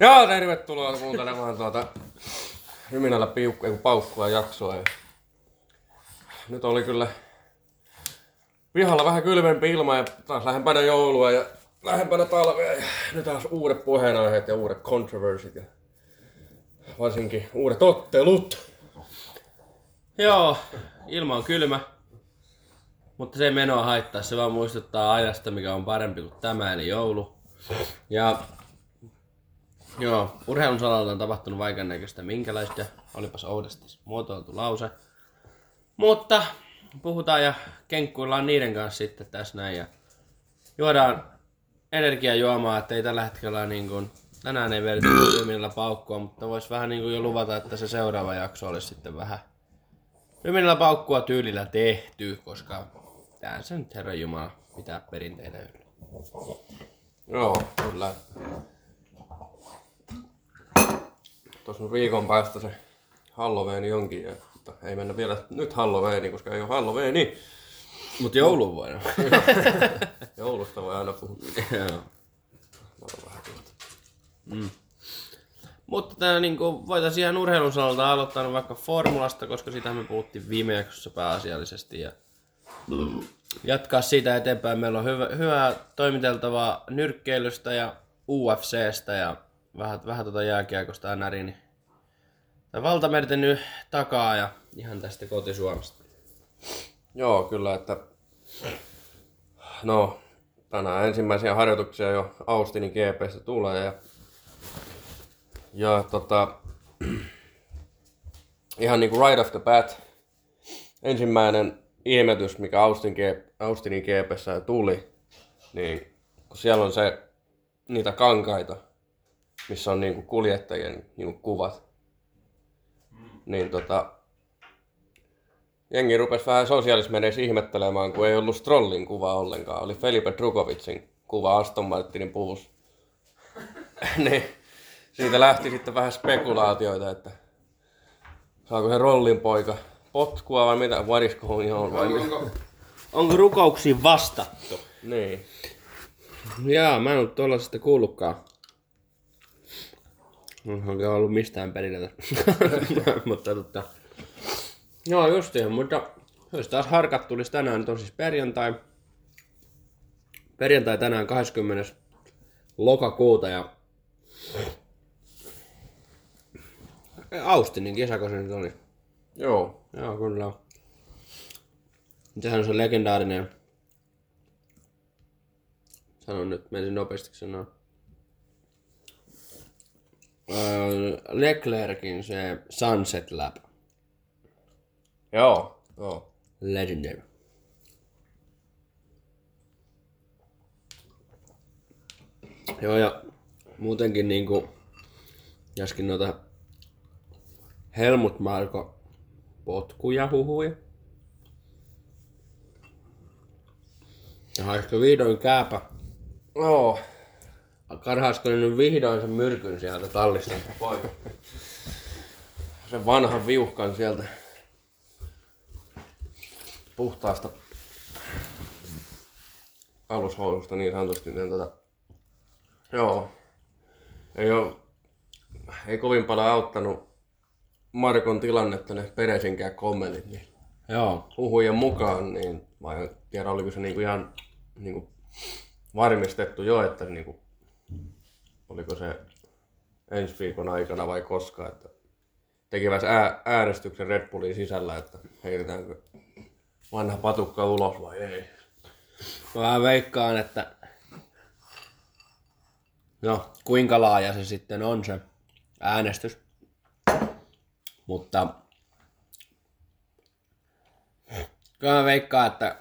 Joo, tervetuloa kuuntelemaan tuota Hyminällä piukku, ei paukkua jaksoa. Ja nyt oli kyllä pihalla vähän kylmempi ilma ja taas lähempänä joulua ja lähempänä talvea. Ja nyt taas uudet puheenaiheet ja uudet controversit ja varsinkin uudet ottelut. Joo, ilma on kylmä. Mutta se ei menoa haittaa, se vaan muistuttaa ajasta, mikä on parempi kuin tämä, eli joulu. Ja joo, urheilun saralla on tapahtunut vaikan näköistä minkälaista. Olipas oudesti muotoiltu lause. Mutta puhutaan ja kenkkuillaan niiden kanssa sitten tässä näin. Ja juodaan energiajuomaa, että ei tällä hetkellä niin kuin, tänään ei vedetty minillä paukkua, mutta vois vähän niin kuin jo luvata, että se seuraava jakso olisi sitten vähän Hyvinellä paukkua tyylillä tehty, koska tää se nyt herra Jumala pitää perinteitä yllä. Joo, kyllä. Tuossa on viikon päästä se Halloweeni onkin, ja, mutta ei mennä vielä nyt Halloweeni, koska ei ole Halloweeni. Mut joulun vuonna. Joulusta voi aina puhua. Joo. Tuota. Mutta tää niinku voitaisiin ihan urheilun salalta aloittaa vaikka formulasta, koska sitä me puhuttiin viime jaksossa pääasiallisesti. Ja jatkaa siitä eteenpäin. Meillä on hyvä, hyvää toimiteltavaa nyrkkeilystä ja UFCstä ja vähän, vähän tuota jääkiekosta NRin tai valtamerten nyt takaa ja ihan tästä kotisuomesta. Joo, kyllä, että no, tänään ensimmäisiä harjoituksia jo Austinin GPstä tulee ja, ja tota, ihan niinku right off the bat, ensimmäinen ihmetys, mikä Austin Austinin GPssä tuli, niin kun siellä on se, niitä kankaita, missä on niinku kuljettajien niinku kuvat, niin tota, jengi rupesi vähän sosiaalisessa mediassa ihmettelemään, kun ei ollut Strollin kuva ollenkaan. Oli Felipe Drukovicin kuva Aston Martinin puvussa. niin siitä lähti sitten vähän spekulaatioita, että saako se Rollin poika potkua vai mitä, what is going on vai mitä. Onko, onko rukouksiin vastattu? Niin. Jaa, mä en ollut tuollaisesta kuullutkaan. Onko ollut mistään perillä tässä. mutta tota... Joo, justiin, mutta jos taas harkat tulisi tänään, nyt on siis perjantai. Perjantai tänään 20. lokakuuta ja... Austinin kesäkö se nyt oli? Joo. Joo, kyllä. Sehän on se legendaarinen... Sanon nyt, menisin nopeasti sanoa. Öö, Leclerkin se Sunset Lab. Joo. Joo. Legendary. Joo, ja muutenkin niinku, jäskin noita Helmut Marko potkuja huhuja. Ja haisiko vihdoin kääpä. Joo. Karhaisiko ne nyt vihdoin sen myrkyn sieltä tallista? Poika. Sen vanhan viuhkan sieltä puhtaasta alushoususta niin sanotusti. Niin tota, joo. Ei, ole, ei kovin paljon auttanut Markon tilannetta ne Peresinkään kommentit. Niin Joo. huhujen mukaan, niin mä en tiedä oliko se niinku ihan niinku varmistettu jo, että niinku, oliko se ensi viikon aikana vai koska, että tekivät ää- äänestyksen Red Bullin sisällä, että heitetäänkö vanha patukka ulos vai ei. Mä veikkaan, että no, kuinka laaja se sitten on se äänestys. Mutta kyllä mä veikkaan, että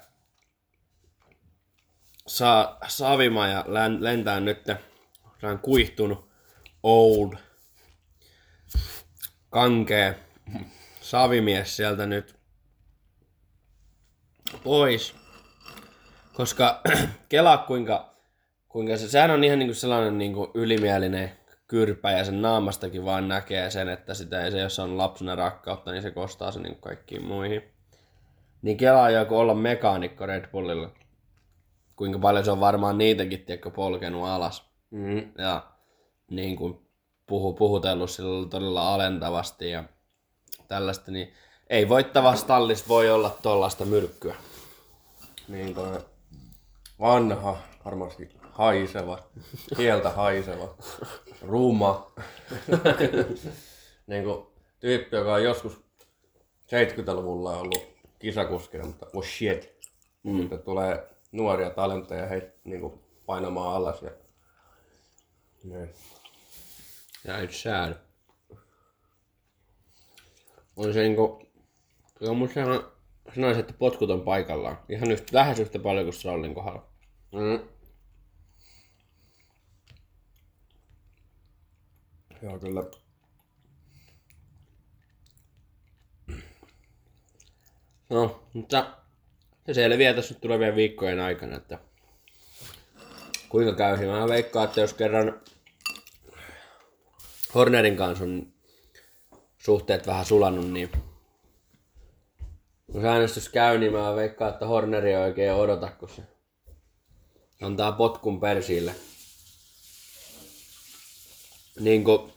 saa Savima ja lentää nyt sehän kuihtunut old kankee savimies sieltä nyt pois. Koska kelaa kuinka, kuinka se, sehän on ihan niinku sellainen niinku ylimielinen kyrpä ja sen naamastakin vaan näkee sen, että sitä ei se, jos on lapsena rakkautta, niin se kostaa sen niinku kaikkiin muihin. Niin kelaa joku olla mekaanikko Red Bullilla. Kuinka paljon se on varmaan niitäkin, tiedätkö, polkenut alas. Mm. Ja niin kuin, puhu, puhutellut sillä todella alentavasti ja tällaista, niin ei voittavassa tallissa voi olla tollasta myrkkyä. Niin toi vanha, varmasti haiseva, kieltä haiseva, ruma. niin kuin tyyppi, joka on joskus 70-luvulla ollut kisakuskina, mutta oh shit. Mm. Sitten tulee nuoria talentteja he niin kuin painamaan alas. Ja... Niin. Ja it's sad. On se niinku... Kyllä mun sehän sanoisin, että potkut on paikallaan. Ihan yhtä, lähes yhtä paljon kuin Strollin kohdalla. Mm. Joo, kyllä. No, mutta se selviää tässä nyt tulevien viikkojen aikana, että kuinka käy. Mä veikkaan, että jos kerran Hornerin kanssa on suhteet vähän sulannut, niin kun se äänestys käy, niin mä veikkaan, että Horneri ei oikein odota, kun se antaa potkun persille. Niin kuin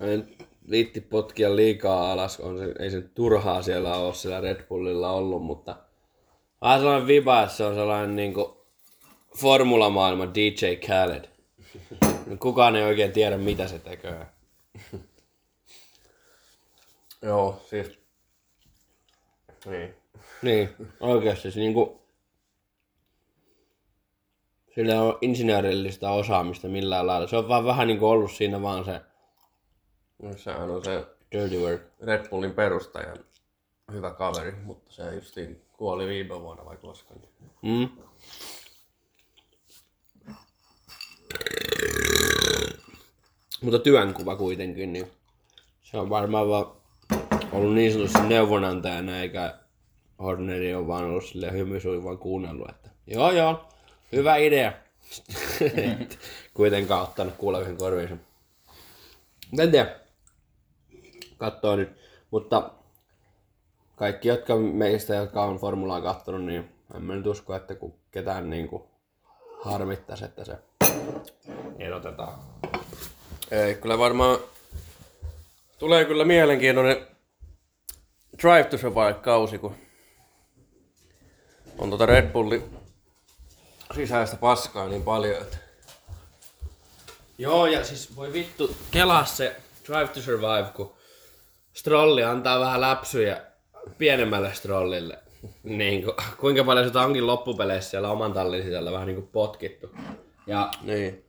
en liitti potkia liikaa alas, on se, ei se turhaa siellä ole siellä Red Bullilla ollut, mutta vähän sellainen viba, että se on sellainen niin kuin formulamaailma DJ Khaled. Kukaan ei oikein tiedä, mitä se tekee. Joo, siis... Niin. Niin, oikeasti se niinku... Sillä ei ole insinöörillistä osaamista millään lailla. Se on vaan vähän niinku ollut siinä vaan se No, Sehän on se dirty work. Red Bullin perustaja. Hyvä kaveri, mutta se justiin kuoli viime vuonna vai koska. Mm. Mutta työnkuva kuitenkin, niin se on varmaan vaan ollut niin sanotusti neuvonantajana, eikä Horneri on vaan ollut silleen hymysuin vaan kuunnellut, että joo joo, hyvä idea. Kuitenkaan ottanut kuuleviin korviinsa. Mutta en tiedä. Kattoo nyt. Mutta kaikki, jotka meistä, jotka on formulaa kattonut, niin en mä nyt usko, että kun ketään niin kuin harmittaisi, että se erotetaan. Ei, kyllä varmaan tulee kyllä mielenkiintoinen Drive to Survive-kausi, kun on tuota Red Bullin sisäistä paskaa niin paljon, että Joo, ja siis voi vittu kelaa se Drive to Survive, kun Strolli antaa vähän läpsyjä pienemmälle Strollille. Niin kuin, kuinka paljon sitä onkin loppupeleissä siellä oman tallin sisällä vähän niin kuin potkittu. Ja niin.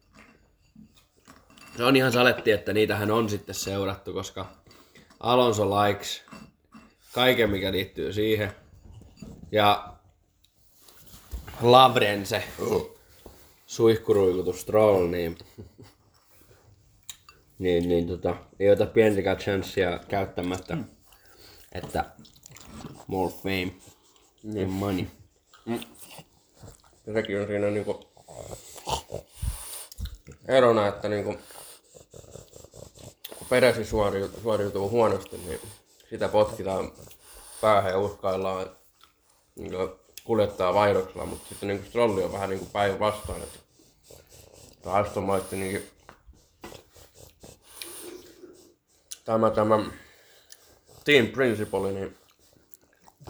se on ihan saletti, että niitähän on sitten seurattu, koska Alonso likes kaiken, mikä liittyy siihen. Ja Lavren se suihkuruikutus Stroll, niin, niin, niin tota, ei ota pientäkään chanssia käyttämättä, että more fame niin money. Ja sekin on siinä niinku erona, että niinku kun Peresi suoriutuu, suoriutuu huonosti, niin sitä potkitaan päähän ja uhkaillaan niinku kuljettaa vaihdoksella, mutta sitten niinku Strolli on vähän niinku päinvastoin, että tämä Aston Martininkin tämä, tämä Team Principle, niin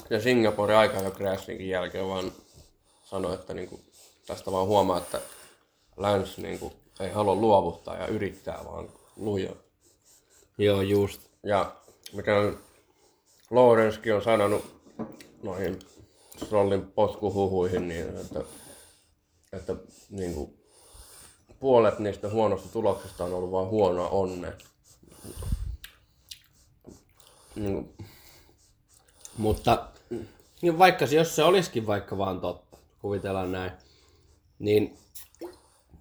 ja Singapore aika jo crashinkin jälkeen vaan sanoi, että niinku, tästä vaan huomaa, että Lance niinku, ei halua luovuttaa ja yrittää vaan luja. Joo, just. Ja mikä on Lawrencekin on sanonut noihin Strollin potkuhuhuihin, niin että, että niin kuin, puolet niistä huonosta tuloksista on ollut vain huonoa onne. Niin kuin, Mutta niin vaikka se, jos se olisikin vaikka vaan totta, kuvitellaan näin, niin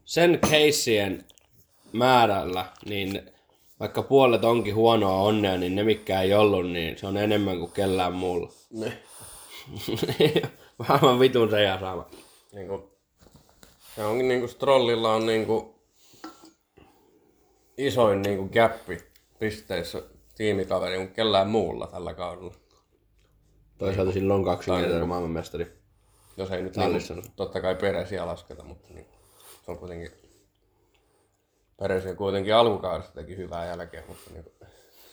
sen keissien määrällä, niin vaikka puolet onkin huonoa onnea, niin ne mikä ei ollut, niin se on enemmän kuin kellään muulla. ne, Aivan vitun se ja sama. niin kuin, se onkin niin kuin Strollilla on niin kuin, isoin niin kuin gappi pisteissä tiimikaveri kuin kellään muulla tällä kaudella. Toisaalta silloin on kaksinkertainen maailmanmestari. Jos ei nyt Tallissa. niin, totta kai peräisiä lasketa, mutta niin, se on kuitenkin Peresin kuitenkin alkukaudesta teki hyvää jälkeä, mutta niin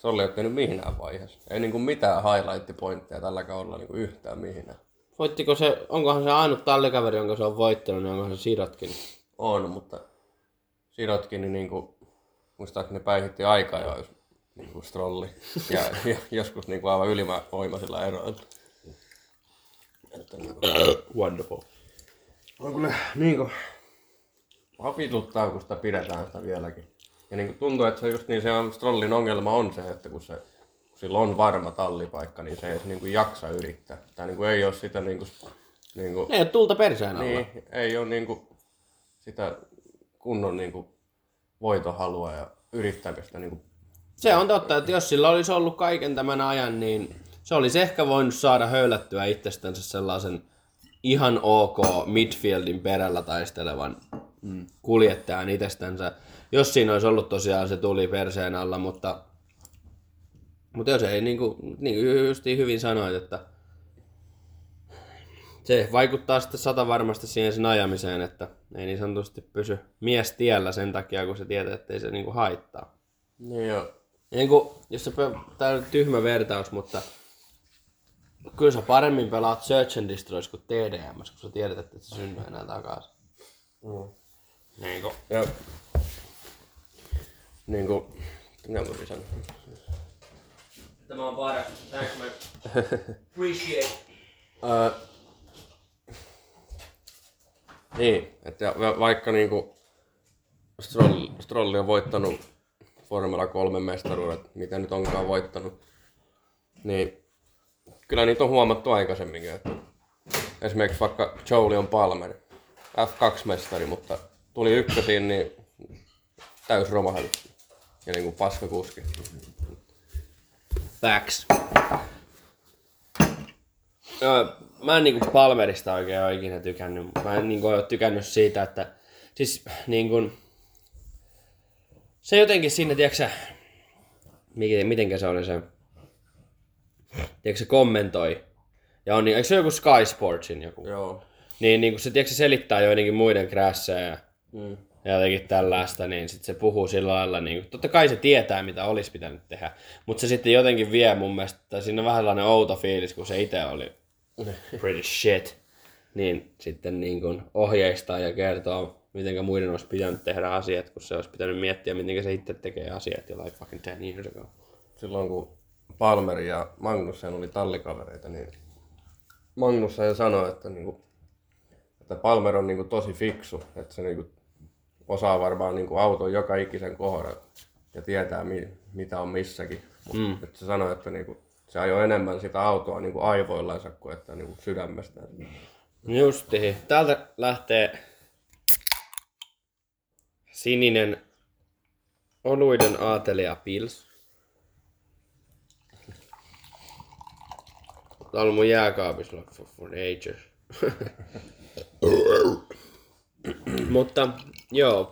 se oli tehnyt mihinään vaiheessa. Ei niin kuin mitään highlight-pointteja tällä kaudella niin kuin yhtään mihinään. Voittiko se, onkohan se ainut tallikaveri, jonka se on voittanut, niin onkohan se Sirotkin? On, mutta Sidotkin niin, niin kuin, muistaakseni päihitti aikaa jo, jos niin kuin strolli. Ja, ja joskus niin kuin aivan ylivoimaisilla eroilla. Että niin kuin, Wonderful. on kyllä niin kuin, vituttaa, kun sitä pidetään sitä vieläkin. Ja niin kuin tuntuu, että se just niin se on, Strollin ongelma on se, että kun se kun sillä on varma tallipaikka, niin se ei niin kuin jaksa yrittää. Tai niin kuin ei ole sitä niin kuin, niin kuin, Ei ole tulta perseen alla. niin, ei ole niin kuin sitä kunnon niin kuin voitohalua ja yrittämistä niin kuin Se on totta, että jos sillä olisi ollut kaiken tämän ajan, niin se olisi ehkä voinut saada höylättyä itsestänsä sellaisen ihan ok midfieldin perällä taistelevan mm. kuljettajan itsestänsä. Jos siinä olisi ollut tosiaan se tuli perseen alla, mutta, mutta jos ei, niin kuin, niin kuin justiin hyvin sanoit, että se vaikuttaa sitten sata varmasti siihen sen ajamiseen, että ei niin sanotusti pysy mies tiellä sen takia, kun se tietää, että ei se niin kuin haittaa. Niin joo. Niin kuin, jos sä, pe- tää on tyhmä vertaus, mutta kyllä sä paremmin pelaat Search and Destroys kuin TDMS, kun sä tiedät, että et sä synny enää takaisin. Mm. Niin kuin. Ja niin kuin, mitä mä voisin sanoa? Tämä on paras. Thanks man. Appreciate. Öö, niin, että va- vaikka niinku Stroll, Strolli on voittanut Formula 3 mestaruudet, mitä nyt onkaan voittanut, niin kyllä niitä on huomattu aikaisemminkin. Että esimerkiksi vaikka Jolie on Palmer, F2-mestari, mutta tuli ykkösiin, niin täys romahdus. Ja niinku paskakuski. Facts. Joo, mä en niinku Palmerista oikein ole ikinä tykännyt. Mä en niinku ole tykännyt siitä, että siis niinku, se jotenkin sinne, tiedätkö sä, miten, mitenkä se oli se, tiedätkö se kommentoi. Ja on niin, eikö se joku Sky Sportsin joku? Joo. Niin, niin kun se, tiedätkö, se selittää joidenkin muiden crashseja Mm. ja jotenkin tällaista, niin sitten se puhuu sillä lailla, niin totta kai se tietää, mitä olisi pitänyt tehdä, mutta se sitten jotenkin vie mun mielestä, tai siinä on vähän sellainen outo fiilis, kun se itse oli pretty shit, niin sitten niin kuin ohjeistaa ja kertoo, miten muiden olisi pitänyt tehdä asiat, kun se olisi pitänyt miettiä, miten se itse tekee asiat jo like fucking 10 years ago. silloin kun Palmer ja Magnussen oli tallikavereita, niin Magnussen sanoi, että, niinku, että Palmer on niinku tosi fiksu, että se niinku osaa varmaan niinku auton joka ikisen kohdan ja tietää mi- mitä on missäkin. Mutta mm. että se sanoi, että niinku, se ajoi enemmän sitä autoa niinku aivoillansa kuin että niinku sydämestään. Justi. Täältä lähtee sininen oluiden aatelia Pils. Tää on mun jääkaapissa like for, for ages. mutta joo.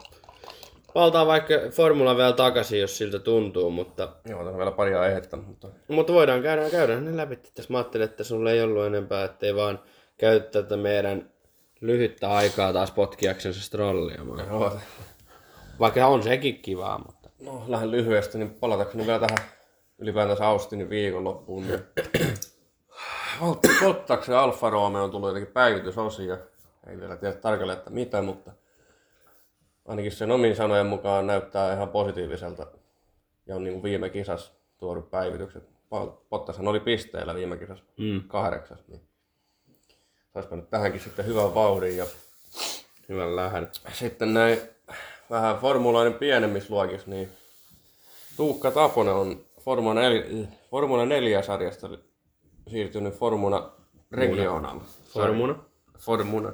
Valtaa vaikka formula vielä takaisin, jos siltä tuntuu, mutta, Joo, tässä on vielä pari aihetta, mutta mutta voidaan käydä, käydä ne läpi. Tässä mä ajattelin, että sulla ei ollut enempää, ettei vaan käytä tätä meidän lyhyttä aikaa taas potkiakseen se strollia. joo, Vaikka on sekin kivaa, mutta... No, lähden lyhyesti, niin palatakseni vielä tähän ylipäätänsä Austinin viikonloppuun. Niin... Bottaksen Alfa Romeo on tullut jotenkin päivitysosia. Ei vielä tiedä tarkalleen, että mitä, mutta ainakin sen omin sanojen mukaan näyttää ihan positiiviselta. Ja on niin kuin viime kisassa tuonut päivitykset. Bottashan oli pisteellä viime kisassa Mm. kahdeksas, niin saispa nyt tähänkin sitten hyvän vauhdin. Ja Hyvän lähden. sitten näin vähän formulainen pienemmissä luokissa, niin Tuukka Taponen on Formula 4, Formula 4 sarjasta siirtynyt Formula Regional. Formuna. Formula.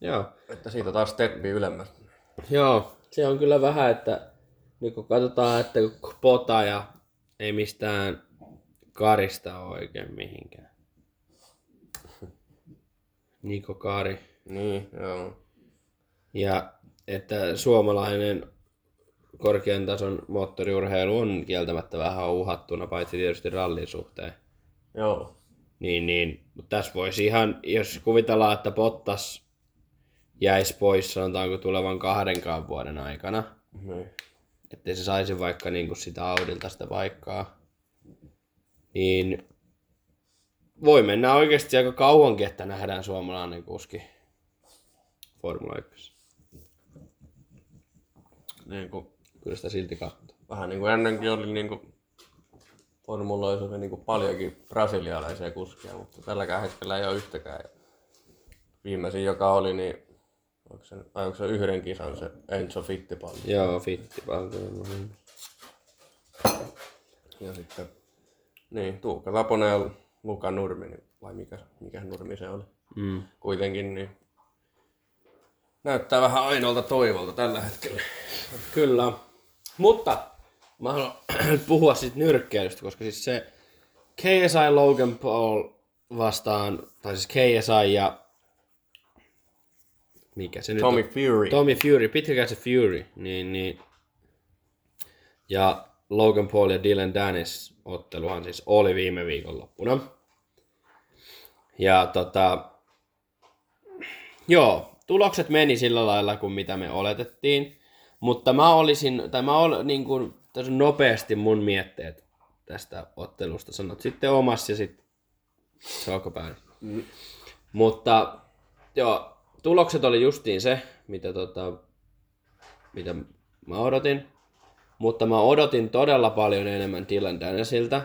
Joo. Että siitä taas steppi ylemmäs. Joo, se on kyllä vähän, että nyt kun katsotaan, että kun pota ja ei mistään karista oikein mihinkään. Niko Kari. Niin, joo. Ja että suomalainen korkean tason moottoriurheilu on kieltämättä vähän uhattuna, paitsi tietysti rallin suhteen. Joo. Niin, niin. Mutta tässä voisi ihan, jos kuvitellaan, että Bottas jäisi pois sanotaanko tulevan kahdenkaan vuoden aikana, Niin. ettei se saisi vaikka niinku sitä Audilta sitä paikkaa, niin voi mennä oikeasti aika kauankin, että nähdään suomalainen kuski Formula 1. Niin kuin, Kyllä sitä silti katsoo. vähän niin kuin ennenkin oli niin kuin oli niin kuin paljonkin brasilialaisia kuskia, mutta tälläkään hetkellä ei ole yhtäkään. Ja viimeisin, joka oli, niin onko se, vai onko se yhden kisan se Enzo Fittipaldi. Joo, fitti paljon. Ja sitten niin, Tuukka Laponen ja Luka Nurmi, niin- vai mikä, mikä Nurmi se oli. Mm. Kuitenkin niin näyttää vähän ainoalta toivolta tällä hetkellä. Kyllä. Mutta mä haluan nyt puhua siitä nyrkkeilystä, koska siis se KSI Logan Paul vastaan, tai siis KSI ja mikä se nyt Tommy on? Fury. Tommy Fury, pitkäkään se Fury, niin, niin, ja Logan Paul ja Dylan Dennis otteluhan siis oli viime viikonloppuna. Ja tota, joo, tulokset meni sillä lailla kuin mitä me oletettiin, mutta mä olisin, tai mä ol, niin kuin, tässä on nopeasti mun mietteet tästä ottelusta, sanot sitten omas ja sitten Saakopään. Mm. Mutta joo, tulokset oli justiin se, mitä, tota, mitä mä odotin. Mutta mä odotin todella paljon enemmän Dylan Dennisiltä.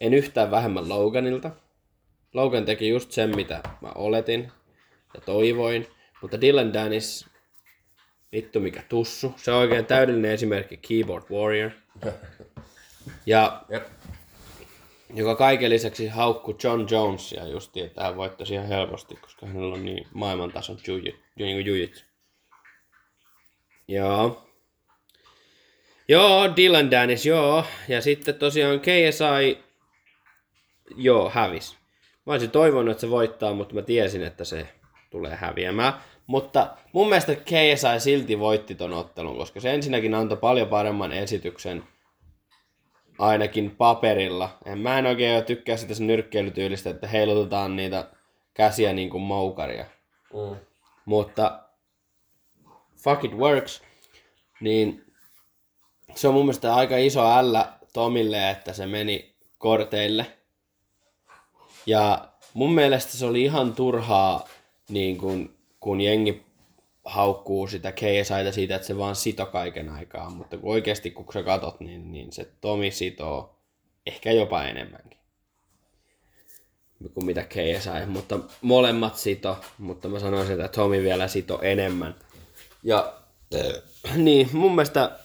En yhtään vähemmän Loganilta. Logan teki just sen, mitä mä oletin ja toivoin. Mutta Dylan Dennis, vittu mikä tussu. Se on oikein täydellinen esimerkki Keyboard Warrior. Ja Jep. joka kaiken lisäksi haukku John Jonesia justiin, että hän voittaisi ihan helposti, koska hänellä on niin maailman tason juji- niin jujitsu. Joo. Joo, Dylan Dennis, joo. Ja sitten tosiaan KSI, joo, hävis. Mä olisin toivonut, että se voittaa, mutta mä tiesin, että se tulee häviämään. Mutta mun mielestä KSI silti voitti ton ottelun, koska se ensinnäkin antoi paljon paremman esityksen ainakin paperilla. En, mä en oikein tykkää sitä sen nyrkkeilytyylistä, että heilutetaan niitä käsiä niin kuin moukaria. Mm. Mutta fuck it works, niin se on mun mielestä aika iso ällä Tomille, että se meni korteille. Ja mun mielestä se oli ihan turhaa, niin kun, kun jengi haukkuu sitä KSItä siitä, että se vaan sito kaiken aikaa. Mutta kun oikeasti kun sä katot, niin, niin se Tomi sitoo ehkä jopa enemmänkin kuin mitä KSI, mutta molemmat sito, mutta mä sanoisin, että Tomi vielä sito enemmän. Ja niin, mun mielestä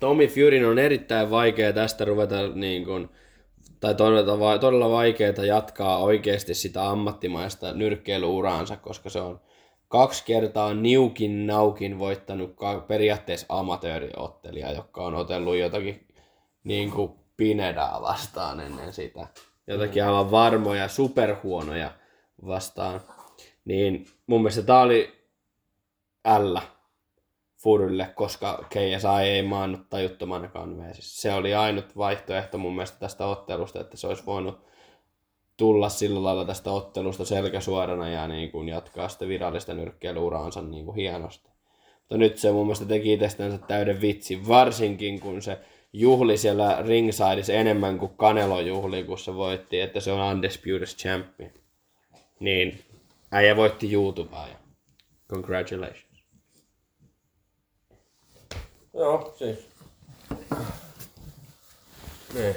Tommy Furyn on erittäin vaikea tästä ruveta niin kuin, tai todella, todella vaikeaa jatkaa oikeasti sitä ammattimaista nyrkkeilyuraansa, koska se on kaksi kertaa niukin naukin voittanut periaatteessa amatööriottelija, joka on otellut jotakin niin kuin Pinedaa vastaan ennen sitä. Jotakin aivan varmoja, superhuonoja vastaan. Niin mun mielestä tää oli L Furylle, koska KSI ei maannut tajuttomanakaan veesissä. Se oli ainut vaihtoehto mun mielestä tästä ottelusta, että se olisi voinut tulla sillä lailla tästä ottelusta selkäsuorana ja niin kuin jatkaa sitä virallista nyrkkeilyuraansa niin kuin hienosti. Mutta nyt se mun mielestä teki itsestänsä täyden vitsin, varsinkin kun se juhli siellä ringsideissa enemmän kuin Canelo juhli, kun se voitti, että se on Undisputed Champion. Niin äijä voitti YouTubea ja congratulations. Joo, siis. Niin.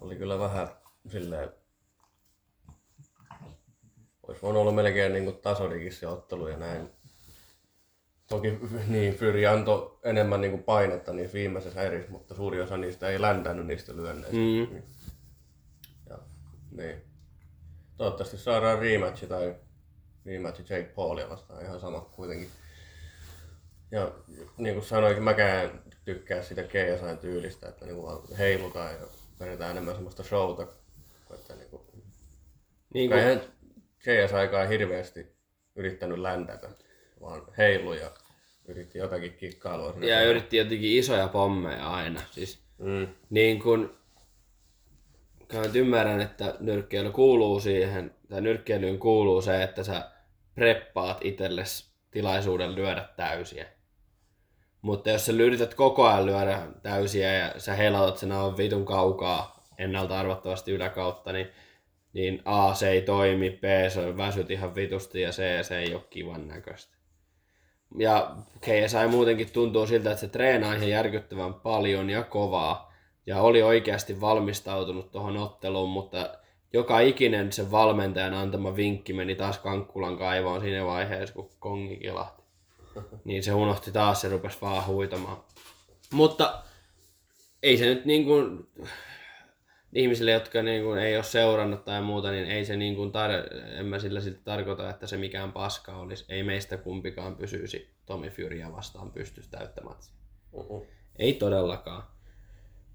Oli kyllä vähän silleen... Olisi voinut olla melkein niin kuin tasodikin se ottelu ja näin. Toki niin, Fyri antoi enemmän niin kuin painetta niin viimeisessä erissä, mutta suuri osa niistä ei ländännyt niistä lyönneistä. Mm. Ja, niin. Toivottavasti saadaan rematchi tai rematchi Jake Paulia vastaan ihan sama kuitenkin. Ja niin kuin sanoinkin, mäkään tykkää sitä KSIn tyylistä, että niin kuin vaan heilutaan ja vedetään enemmän semmoista showta. Että niin kuin, Niin kuin, eihän hirveästi yrittänyt ländätä, vaan heilu ja yritti jotakin kikkailua. sinne. ja yritti jotenkin isoja pommeja aina. Siis Mm. niin kuin, kyllä nyt ymmärrän, että nyrkkeily kuuluu siihen, tai nyrkkeilyyn kuuluu se, että sä preppaat itsellesi tilaisuuden lyödä täysiä. Mutta jos sä yrität koko ajan lyödä täysiä ja sä helautat sen on vitun kaukaa ennalta arvattavasti yläkautta, niin, niin A, se ei toimi, B, se on väsyt ihan vitusti ja C, se ei ole kivan näköistä. Ja KSI muutenkin tuntuu siltä, että se treenaa ihan järkyttävän paljon ja kovaa. Ja oli oikeasti valmistautunut tuohon otteluun, mutta joka ikinen se valmentajan antama vinkki meni taas Kankkulan kaivoon siinä vaiheessa, kun kongi kilahti. Niin se unohti taas, se rupesi vaan huitamaan. Mutta ei se nyt niin kuin, ihmisille, jotka niin kuin ei ole seurannut tai muuta, niin ei se niin kuin tar- en mä sillä sitten tarkoita, että se mikään paska olisi. Ei meistä kumpikaan pysyisi Tommy Furya vastaan pystyisi täyttämään. Uh-uh. Ei todellakaan.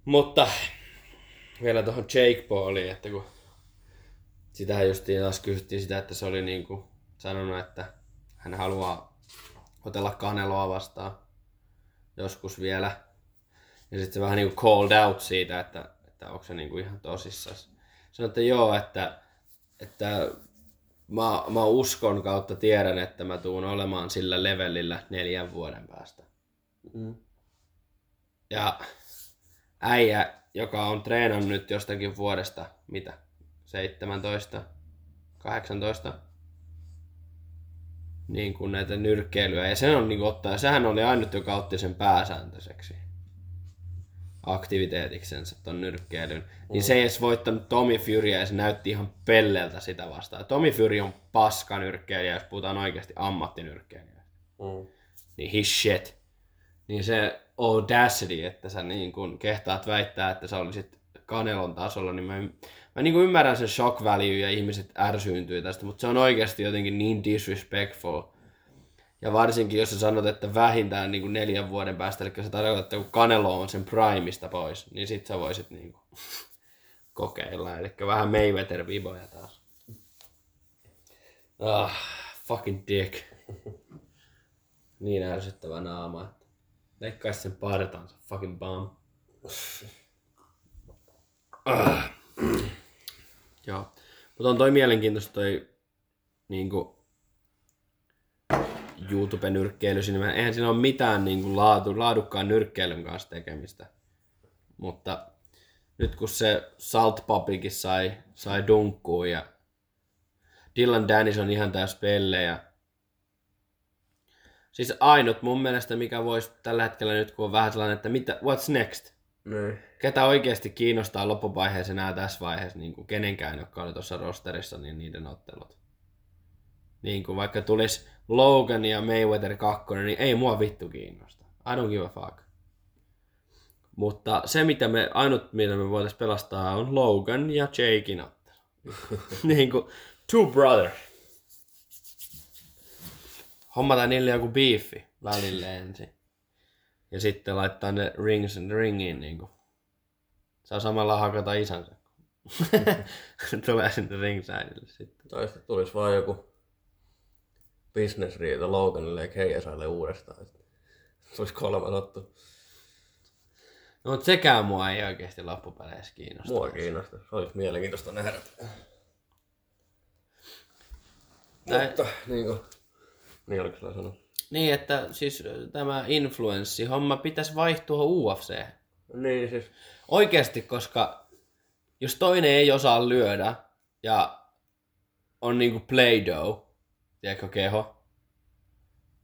Mutta vielä tuohon Jake Pauliin, että kun sitähän justiin taas kysyttiin sitä, että se oli niin kuin sanonut, että hän haluaa otella kaneloa vastaan joskus vielä. Ja sitten se vähän niin kuin called out siitä, että, että onko se niin kuin ihan tosissaan. Sanoi, että joo, että, että mä, mä uskon kautta tiedän, että mä tuun olemaan sillä levelillä neljän vuoden päästä. Mm. Ja äijä, joka on treenannut nyt jostakin vuodesta, mitä, 17, 18, niin kuin näitä nyrkkeilyä. Ja sen on niin kuin ottaa, sehän oli ainut, joka otti sen pääsääntöiseksi aktiviteetiksensä ton nyrkkeilyn. Niin se ei edes voittanut Tommy Furya ja se näytti ihan pelleltä sitä vastaan. Tommy Fury on paska nyrkkeilijä, jos puhutaan oikeasti ammattinyrkkeilijä. Mm. Niin his shit. Niin se audacity, että sä niin kun kehtaat väittää, että sä olisit Kanelon tasolla, niin mä, mä niin kuin ymmärrän sen shock value ja ihmiset ärsyyntyy tästä, mutta se on oikeasti jotenkin niin disrespectful. Ja varsinkin, jos sä sanot, että vähintään niin kuin neljän vuoden päästä, eli se tarkoittaa, että kun Kanelo on sen primista pois, niin sit sä voisit niin kuin kokeilla. Eli vähän Mayweather-viboja taas. Ah, fucking dick. Niin ärsyttävä naama. että Leikkaisi sen partansa, fucking bum. Ah. Joo. Mutta on toi mielenkiintoista toi niinku YouTube-nyrkkeily siinä. Eihän siinä ole mitään niinku laatu, laadukkaan nyrkkeilyn kanssa tekemistä. Mutta nyt kun se Salt Papikin sai, sai dunkkuun ja Dylan Dennis on ihan täys pellejä. Siis ainut mun mielestä, mikä voisi tällä hetkellä nyt, kun on vähän sellainen, että mitä, what's next? Niin. ketä oikeasti kiinnostaa loppuvaiheessa enää tässä vaiheessa niin kuin kenenkään, jotka oli tuossa rosterissa, niin niiden ottelut. Niin kuin vaikka tulisi Logan ja Mayweather 2, niin ei mua vittu kiinnosta. I don't give a fuck. Mutta se, mitä me, ainut mitä me voitaisiin pelastaa, on Logan ja Jakein ottelu. niin kuin two brothers. Hommataan niille joku biifi välille ensin. Ja sitten laittaa ne rings ringiin niinku. Saa samalla hakata isänsä. Tulee sinne ringsideille sitten. Tai sitten tulisi vaan joku business-riita Loganille ja KSIlle uudestaan. Tulisi kolme ottu. No mutta sekään mua ei oikeasti loppupeleissä kiinnosta. Mua kiinnostaa. Se olisi mielenkiintoista nähdä. Tää- Mutta niin kuin... Niin oliko sulla sanoa? Niin, että siis tämä influenssi-homma pitäisi vaihtua UFC. Niin siis... Oikeasti, koska jos toinen ei osaa lyödä ja on niinku play-doh, tiedätkö keho,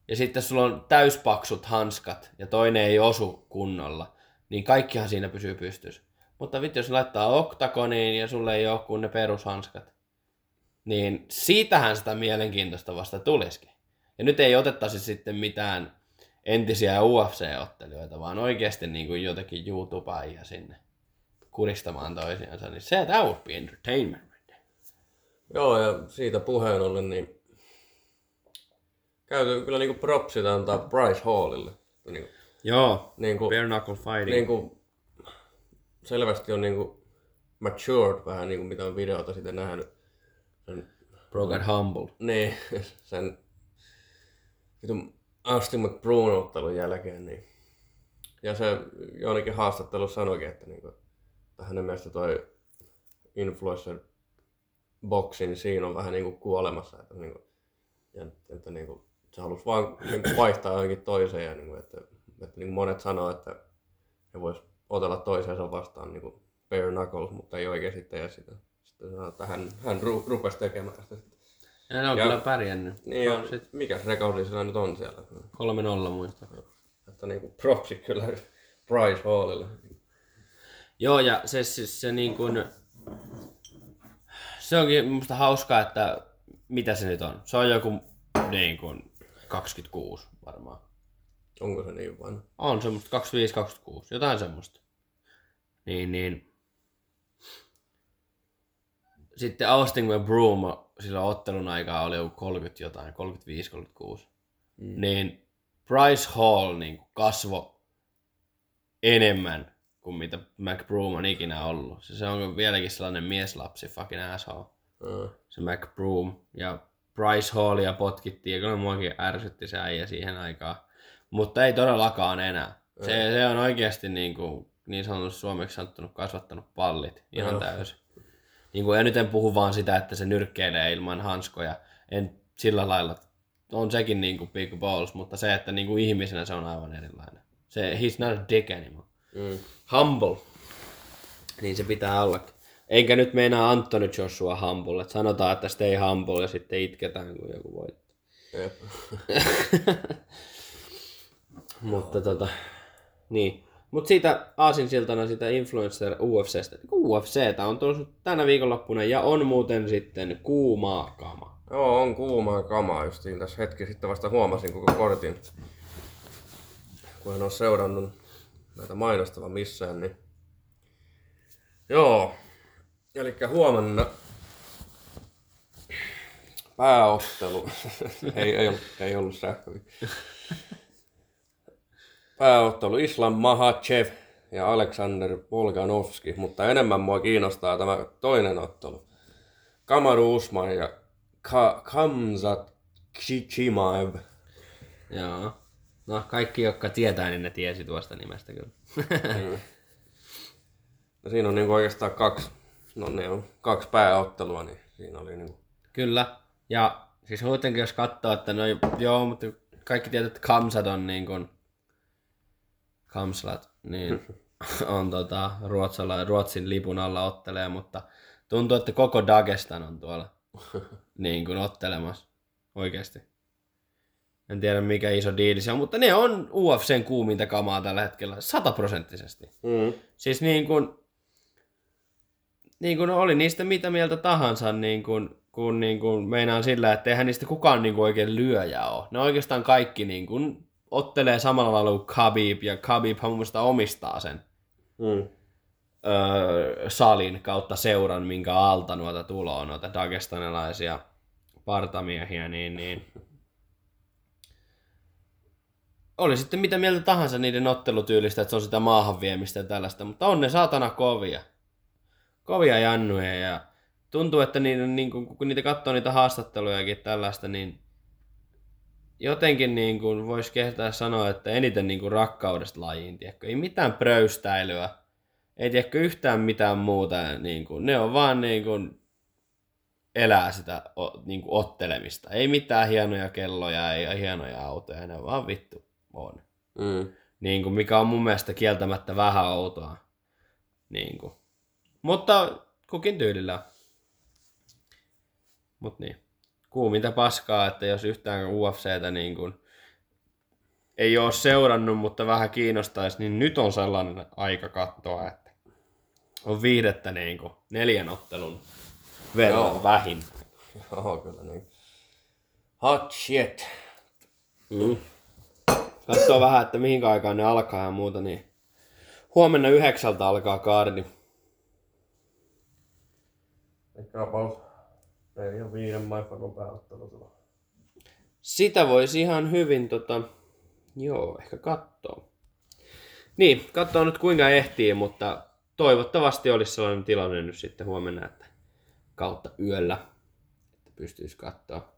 ja sitten sulla on täyspaksut hanskat ja toinen ei osu kunnolla, niin kaikkihan siinä pysyy pystyssä. Mutta vittu, jos laittaa oktagoniin ja sulle ei ole kuin ne perushanskat, niin siitähän sitä mielenkiintoista vasta tulisikin. Ja nyt ei otettaisi sitten mitään entisiä UFC-ottelijoita, vaan oikeasti niin kuin jotakin YouTubea sinne kuristamaan toisiansa, niin se that would be entertainment. Joo, ja siitä puheen ollen, niin käyty kyllä niinku propsit antaa Bryce Hallille. Niinku, Joo, niinku, bare knuckle fighting. niinku, selvästi on niinku matured vähän niinku mitä on videota siitä nähnyt. Sen, Bro got humble. niin, sen vitun Austin McBroom ottelun jälkeen. Niin. Ja se jonnekin haastattelussa sanoikin, että, niinku, että hänen mielestä toi influencer boksi, niin siinä on vähän niinku kuolemassa. Että niinku, ja että niinku, se halusi vaan niinku vaihtaa johonkin toiseen ja niinku, että, että niinku monet sanoo, että he vois otella toisensa vastaan niinku bare knuckles, mutta ei oikeasti tee sitä. Sitten sanoo, että hän, hän ru, rupesi tekemään sitä. Ja ne on Ja- kyllä pärjännyt. Niin ja Sit mikä rekordi sillä nyt on siellä? 3-0 muista. Että niinku propsi kyllä Bryce Hallille. Joo, ja se, se, se niin kuin, se onkin musta hauskaa, että mitä se nyt on. Se on joku niin kuin 26 varmaan. Onko se niin vanha? On semmoista 25-26, jotain semmoista. Niin, niin. Sitten Austin ja Broom silloin ottelun aikaa oli joku 30 jotain, 35-36. Mm. Niin Bryce Hall niin kasvo enemmän kuin mitä McBroom on ikinä ollut. Se, se on vieläkin sellainen mieslapsi, fucking asshole. Mm. Se McBroom. Ja Bryce Hallia potkittiin, ja kyllä muakin ärsytti se äijä siihen aikaan. Mutta ei todellakaan enää. Se, se on oikeasti niin, kuin, niin sanotusti suomeksi sanottuna kasvattanut pallit ihan Joo. täysin. Niin kuin, ja nyt en puhu vaan sitä, että se nyrkkeilee ilman hanskoja. En sillä lailla, on sekin niin kuin big balls, mutta se, että niin kuin ihmisenä se on aivan erilainen. Se, he's not a dick anymore. Mm. Humble. Niin se pitää olla. Eikä nyt meinaa Anthony Joshua humble. Et sanotaan, että stay humble ja sitten itketään, kun joku voittaa. Jep. Mutta tota, niin. Mut siitä aasinsiltana sitä influencer UFCstä. UFCtä on tullut tänä viikonloppuna ja on muuten sitten kuumaa kama. Joo, on kuumaa kamaa justiin. Tässä hetki sitten vasta huomasin koko kortin. Kun en ole seurannut näitä mainostavan missään, niin... Joo. Eli huomenna pääottelu. ei, ei, ollut, ei ollut sähkö. Pääottelu Islam Mahachev ja Aleksander Volkanovski, mutta enemmän mua kiinnostaa tämä toinen ottelu. Kamaru Usman ja Ka- Kamzat Chichimaev. Joo. No kaikki, jotka tietää, niin ne tiesi tuosta nimestä kyllä. No siinä on niinku oikeastaan kaksi, no ne on kaksi pääottelua, niin siinä oli niinku, Kyllä. Ja siis muutenkin jos katsoo, että no joo, mutta kaikki tietää, että Kamsat on niin kuin, Kamslat, niin on tota, Ruotsalla, Ruotsin lipun alla ottelee, mutta tuntuu, että koko Dagestan on tuolla niin kuin ottelemassa oikeasti. En tiedä mikä iso diili se on, mutta ne on UFCn kuuminta kamaa tällä hetkellä, sataprosenttisesti. mm. Siis niin kuin, niin kuin oli niistä mitä mieltä tahansa, niin kuin, kun niin kuin meinaan sillä, että eihän niistä kukaan niin kuin oikein lyöjä ole. Ne oikeastaan kaikki niin kuin ottelee samalla lailla kuin Khabib, ja Khabib mun mielestä omistaa sen Mm. öö, salin kautta seuran, minkä alta noita tuloa, noita dagestanilaisia partamiehiä, niin, niin oli sitten mitä mieltä tahansa niiden ottelutyylistä, että se on sitä maahan viemistä ja tällaista, mutta on ne saatana kovia. Kovia jannuja ja tuntuu, että niiden, niin kun, kun niitä katsoo niitä haastattelujakin tällaista, niin jotenkin niin kuin voisi kehtää sanoa, että eniten niin kuin rakkaudesta lajiin, tiedätkö? Ei mitään pröystäilyä, ei tiedätkö yhtään mitään muuta. Niin kuin, ne on vaan niin kuin elää sitä niin kuin ottelemista. Ei mitään hienoja kelloja, ei hienoja autoja, ne vaan vittu on. Mm. Niin kuin, mikä on mun mielestä kieltämättä vähän outoa. Niin kuin. Mutta kukin tyylillä. Mut niin. Kuuminta paskaa, että jos yhtään UFCtä niin kuin ei ole seurannut, mutta vähän kiinnostaisi, niin nyt on sellainen aika katsoa, että on viihdettä niin kuin neljän ottelun verran Joo. vähin. Joo, kyllä niin. Hot shit. Mm. Katsoo vähän, että mihin aikaan ne alkaa ja muuta, niin huomenna yhdeksältä alkaa kaardi. Ehkä about neljän viiden pääottelu tulo. Sitä voisi ihan hyvin, tota, joo, ehkä kattoo. Niin, katsoo nyt kuinka ehtii, mutta toivottavasti olisi sellainen tilanne nyt sitten huomenna, että kautta yöllä, että pystyisi katsoa.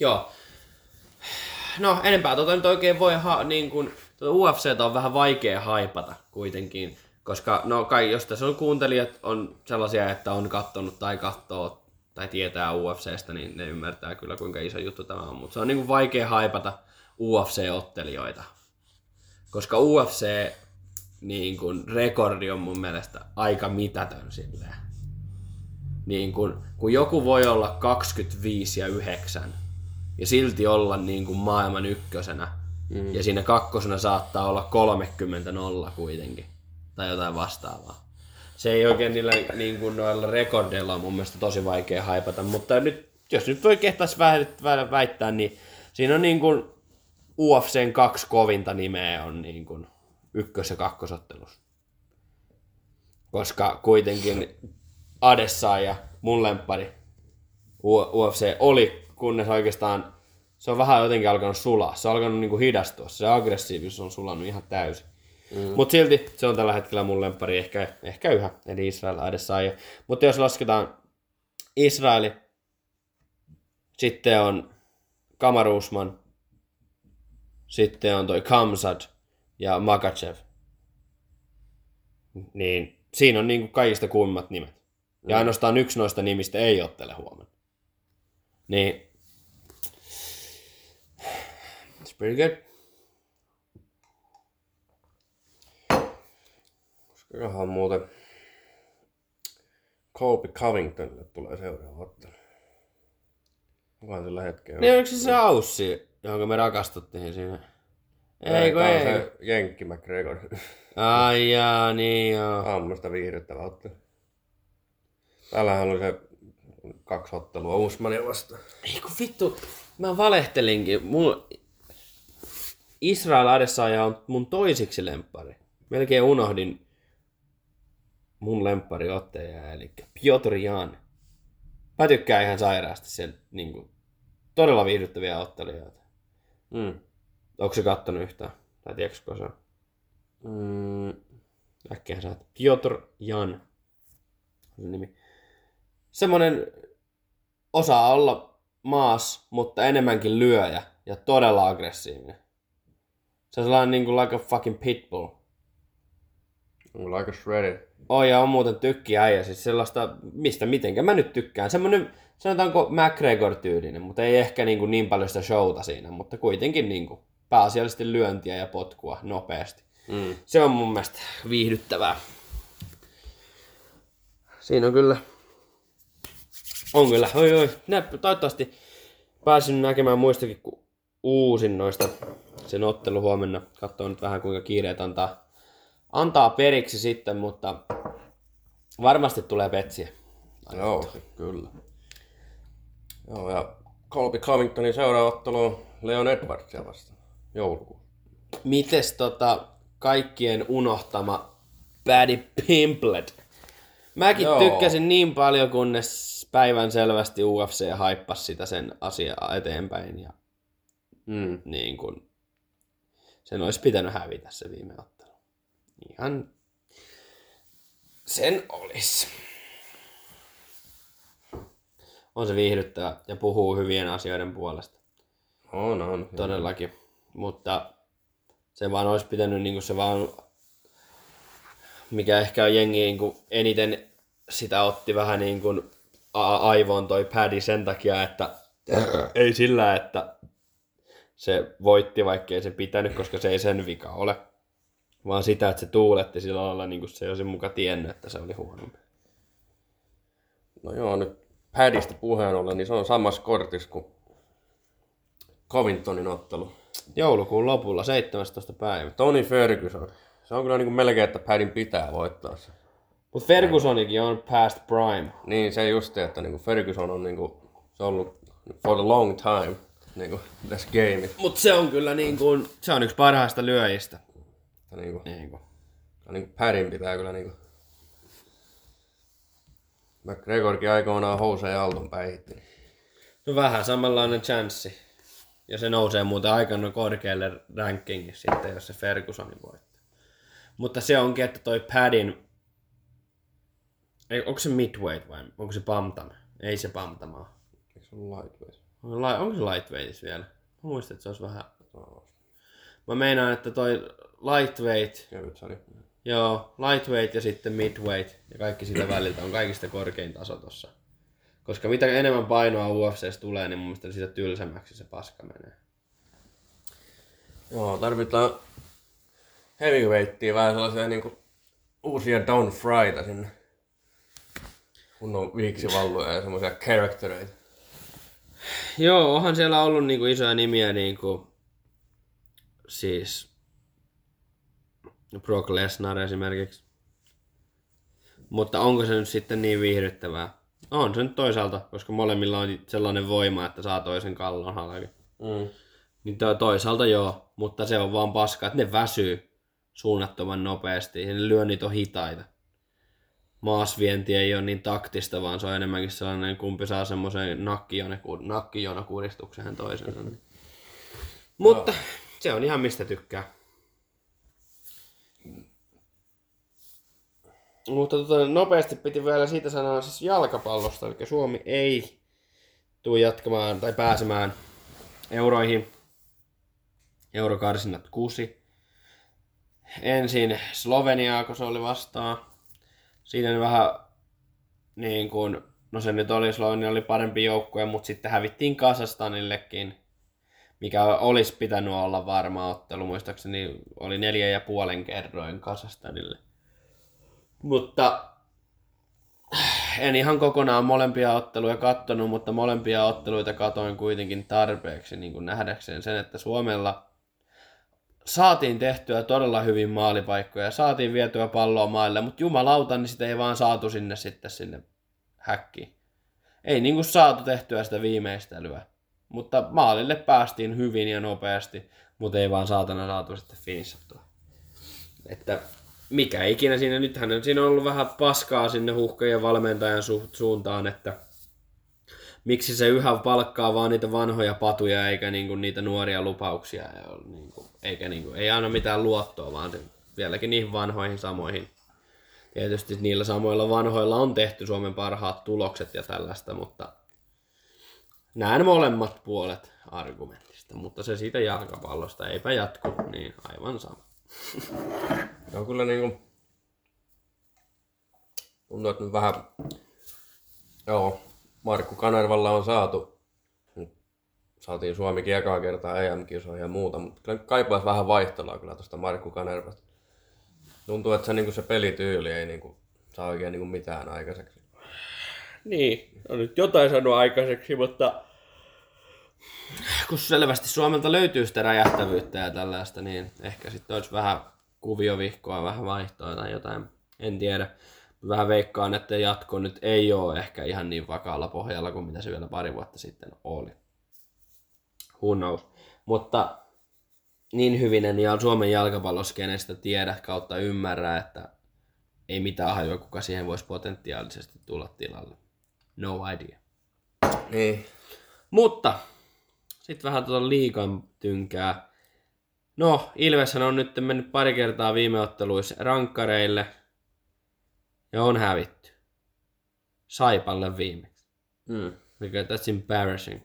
Joo. No, enempää tota nyt oikein voi, ha- niin kun, tota UFCtä on vähän vaikea haipata kuitenkin, Koska no kai, jos tässä on kuuntelijat on sellaisia, että on kattonut tai katsoo tai tietää UFCstä, niin ne ymmärtää kyllä kuinka iso juttu tämä on. Mutta se on niinku vaikea haipata UFC-ottelijoita. Koska UFC niin kun, rekordi on mun mielestä aika mitätön silleen. Niin kun, kun joku voi olla 25 ja 9 ja silti olla niin kuin maailman ykkösenä. Mm. Ja siinä kakkosena saattaa olla 30 nolla kuitenkin. Tai jotain vastaavaa. Se ei oikein niillä niin kuin noilla rekordeilla on mun mielestä tosi vaikea haipata. Mutta nyt, jos nyt voi kehtaisi väittää, niin siinä on niin kuin UFCn kaksi kovinta nimeä on niin kuin ykkös- ja kakkosottelus. Koska kuitenkin Adessa ja mun lemppari UFC oli, kunnes oikeastaan se on vähän jotenkin alkanut sulaa. Se on alkanut niinku hidastua. Se aggressiivisuus on sulannut ihan täysin. Mm. Mutta silti se on tällä hetkellä mun lemppari ehkä, ehkä yhä, eli Israel Adesanya. Mutta jos lasketaan Israeli, sitten on Kamar Usman, sitten on toi Kamsad ja Makachev. Niin siinä on niinku kaikista kuummat nimet. Ja mm. ainoastaan yksi noista nimistä ei ottele huomenna. Niin. It's pretty good. Kyllähän muuten Kobe Covingtonille tulee seuraava ottelu. Onkohan sillä hetkellä? Niin onko se se Aussi, johon me rakastuttiin siinä? Ei, kun ei. se Jenkki McGregor. Ai jaa, niin joo. Aamusta viihdyttävä ottelu. Täällähän oli se kaksi ottelua Usmania vastaan. Ei kun vittu, mä valehtelinkin. Mun Israel Adesanya on mun toisiksi lemppari. Melkein unohdin mun otteja, eli Piotr Jan. Mä tykkään ihan sairaasti sen niin kuin, todella viihdyttäviä ottelijoita. Mm. Onko se kattonut yhtään? Tai tiedätkö se on? Mm. Äkkiä sä Piotr Jan. Nimi. Semmonen osaa olla maas, mutta enemmänkin lyöjä ja todella aggressiivinen. Se on sellainen niin kuin like a fucking pitbull. Like a shredded. Oh, ja on muuten tykki äijä, siis sellaista, mistä mitenkä mä nyt tykkään. Semmoinen, sanotaanko McGregor-tyylinen, mutta ei ehkä niin, kuin niin paljon sitä showta siinä, mutta kuitenkin niin kuin pääasiallisesti lyöntiä ja potkua nopeasti. Mm. Se on mun mielestä viihdyttävää. Siinä on kyllä on kyllä, oi oi. Nä, toivottavasti pääsin näkemään muistakin kuin uusin noista sen ottelu huomenna. Katsoin nyt vähän kuinka kiireet antaa, antaa periksi sitten, mutta varmasti tulee petsiä. Joo, kyllä. Joo, ja Colby Covingtonin seuraava ottelu on Leon Edwardsia vastaan joulukuussa. Mites tota kaikkien unohtama Paddy Pimplet? Mäkin Joo. tykkäsin niin paljon, kunnes päivän selvästi UFC haippasi sitä sen asiaa eteenpäin ja mm. niin kun, sen olisi pitänyt hävitä se viime ottelu. Ihan sen olisi. On se viihdyttävä ja puhuu hyvien asioiden puolesta. On, on. Todellakin. Mutta se vaan olisi pitänyt niin kuin se vaan, mikä ehkä on jengi niin kuin eniten sitä otti vähän niin kuin aivoon toi pädi sen takia, että ei sillä, että se voitti, vaikka ei se pitänyt, koska se ei sen vika ole. Vaan sitä, että se tuuletti sillä lailla, niin kuin se olisi muka tiennyt, että se oli huonompi. No joo, nyt Padista puheen ollen, niin se on samassa kortissa kuin Covingtonin ottelu. Joulukuun lopulla, 17. päivä. Tony Ferguson. Se on kyllä niin kuin melkein, että Padin pitää voittaa se. Mutta Fergusonikin on past prime. Niin, se just, että niinku Ferguson on niinku, se on ollut for the long time niinku, tässä game. Mutta se on kyllä niinku, se on yksi parhaista lyöjistä. Ja niinku, niinku. Niinku Pärin pitää kyllä niinku. McGregorkin aikoinaan Hose ja Alton päihitti. No vähän samanlainen chanssi. Ja se nousee muuten aikana korkealle rankingissa sitten, jos se Fergusonin voittaa. Mutta se onkin, että toi Padin ei, onko se midweight vai onko se bantam? Ei se bantamaa. Eikö se ole lightweight? Onko se lightweight vielä? Mä muistan, että se olisi vähän... Mä meinaan, että toi lightweight... Kevyt sari. Joo, lightweight ja sitten midweight ja kaikki sitä väliltä on kaikista korkein taso tossa. Koska mitä enemmän painoa UFCstä tulee, niin mun mielestä sitä tylsemmäksi se paska menee. Joo, tarvitaan heavyweightia vähän sellaisia niinku uusia Don Fryta sinne. Kunnon viiksivalluja ja semmoisia charactereita. Joo, onhan siellä ollut niinku isoja nimiä niinku, siis Brock Lesnar esimerkiksi. Mutta onko se nyt sitten niin viihdyttävää? On se nyt toisaalta, koska molemmilla on sellainen voima, että saa toisen kallon halki. Mm. Niin to- toisaalta joo, mutta se on vaan paska, että ne väsyy suunnattoman nopeasti ja ne lyönnit on hitaita. Maasvienti ei ole niin taktista, vaan se on enemmänkin sellainen, kumpi saa semmoisen nakkijonakuristuksen toisensa. Mutta se on ihan mistä tykkää. Mutta tota, nopeasti piti vielä siitä sanoa siis jalkapallosta, eli Suomi ei tule jatkamaan tai pääsemään euroihin. Eurokarsinnat kuusi. Ensin Sloveniaa, kun se oli vastaan. Siinä vähän niin kuin, no se nyt oli, Slovenia oli parempi joukkue, mutta sitten hävittiin Kasastanillekin, mikä olisi pitänyt olla varma ottelu. Muistaakseni oli neljä ja puolen kerroin Kasastanille. Mutta en ihan kokonaan molempia otteluja kattonut, mutta molempia otteluita katoin kuitenkin tarpeeksi niin kuin nähdäkseen sen, että Suomella saatiin tehtyä todella hyvin maalipaikkoja, saatiin vietyä palloa maille, mutta jumalauta, niin sitä ei vaan saatu sinne sitten sinne häkkiin. Ei niin kuin saatu tehtyä sitä viimeistelyä, mutta maalille päästiin hyvin ja nopeasti, mutta ei vaan saatana saatu sitten finissattua. Että mikä ikinä siinä, nythän siinä on ollut vähän paskaa sinne huhkeen valmentajan su- suuntaan, että miksi se yhä palkkaa vaan niitä vanhoja patuja eikä niinku niitä nuoria lupauksia, ja niinku, eikä niinku, ei anna mitään luottoa, vaan vieläkin niihin vanhoihin samoihin. Tietysti niillä samoilla vanhoilla on tehty Suomen parhaat tulokset ja tällaista, mutta näen molemmat puolet argumentista, mutta se siitä jalkapallosta eipä jatku, niin aivan sama. Se on kyllä niinku... Tuntuu, että nyt vähän... Joo, Markku Kanervalla on saatu. Saatiin Suomikin ekaa kertaa EM-kisoihin ja muuta, mutta kyllä kaipaisi vähän vaihtelua kyllä tuosta Markku Kanervasta. Tuntuu, että se, niinku se pelityyli ei niinku, saa oikein niinku mitään aikaiseksi. Niin, on nyt jotain saanut aikaiseksi, mutta kun selvästi Suomelta löytyy sitä räjähtävyyttä ja tällaista, niin ehkä sitten olisi vähän kuviovihkoa, vähän vaihtoa tai jotain, en tiedä. Vähän veikkaan, että jatko nyt ei ole ehkä ihan niin vakaalla pohjalla kuin mitä se vielä pari vuotta sitten oli. Who knows. Mutta niin hyvin en ja Suomen jalkapalloskenestä tiedä kautta ymmärrä, että ei mitään hajua, kuka siihen voisi potentiaalisesti tulla tilalle. No idea. Niin. Mutta sitten vähän tuota liikan tynkää. No, Ilveshän on nyt mennyt pari kertaa viime otteluissa rankkareille. Ja on hävitty. Saipalle viimeksi. Mm. Mikä that's embarrassing.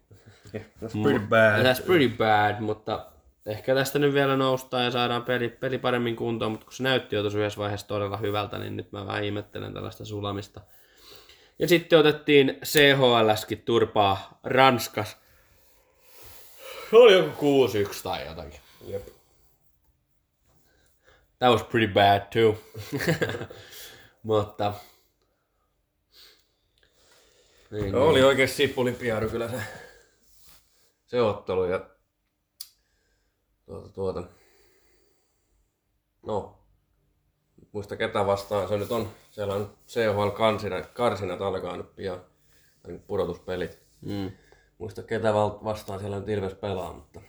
That's pretty bad. That's pretty bad, mutta ehkä tästä nyt vielä noustaan ja saadaan peli, peli paremmin kuntoon, mutta kun se näytti jo tuossa yhdessä vaiheessa todella hyvältä, niin nyt mä vähän ihmettelen tällaista sulamista. Ja sitten otettiin CHLskin turpaa Ranskas. Se oli joku 6-1 tai jotakin. Jep. That was pretty bad too. mutta... Niin, No, oli oikein sippulipiaru kyllä se, se ottelu ja tuota, tuota. No, muista ketä vastaan se nyt on. Siellä on CHL karsinat, karsinat alkaa nyt pian, tai pudotuspelit. Mm. Muista ketä vastaan siellä nyt Ilves pelaa, mutta...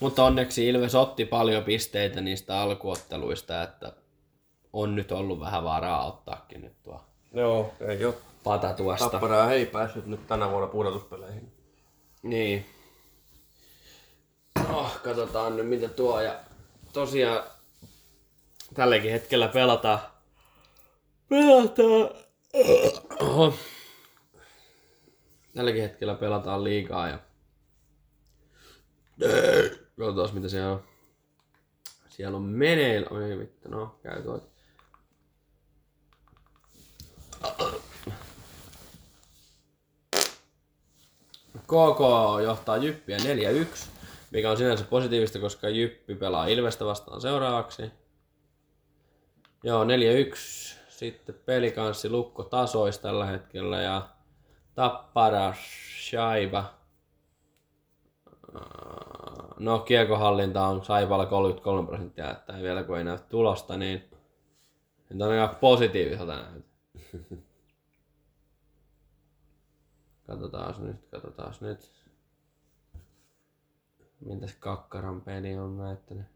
Mutta onneksi Ilves otti paljon pisteitä niistä alkuotteluista, että on nyt ollut vähän varaa ottaakin nyt tuo Joo, ei oo. pata tuosta. Tapparaa ei päässyt nyt tänä vuonna pudotuspeleihin. Niin. No, katsotaan nyt mitä tuo. Ja tosiaan tälläkin hetkellä pelataan. Pelataan. Oho. Tälläkin hetkellä pelataan liikaa ja... Katsotaan mitä se on. Siellä on meneillä... Oi vittu, no käy tuo. KK johtaa Jyppiä 4-1, mikä on sinänsä positiivista, koska Jyppi pelaa Ilvestä vastaan seuraavaksi. Joo, 4-1. Sitten pelikanssi Lukko tasois tällä hetkellä ja Tappara Shaiba. No, kiekohallinta on Saivalla 33 prosenttia, että ei vielä kun ei näy tulosta, niin nyt on aika positiiviselta näytä. Katsotaan nyt, katsotaan nyt. Mitäs Kakkaran peli on näyttänyt?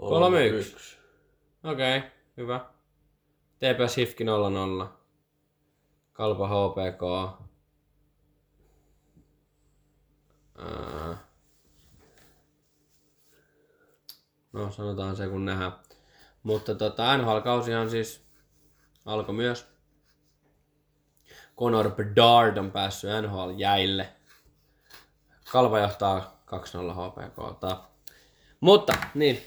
3-1. Okei, okay, hyvä. TPS Hifki 0-0. Kalpa HPK. Ää. No sanotaan se kun nähdään. Mutta tota, NHL-kausihan siis alkoi myös. Conor Bedard on päässyt NHL-jäille. Kalpa johtaa 2-0 HPK. Mutta niin,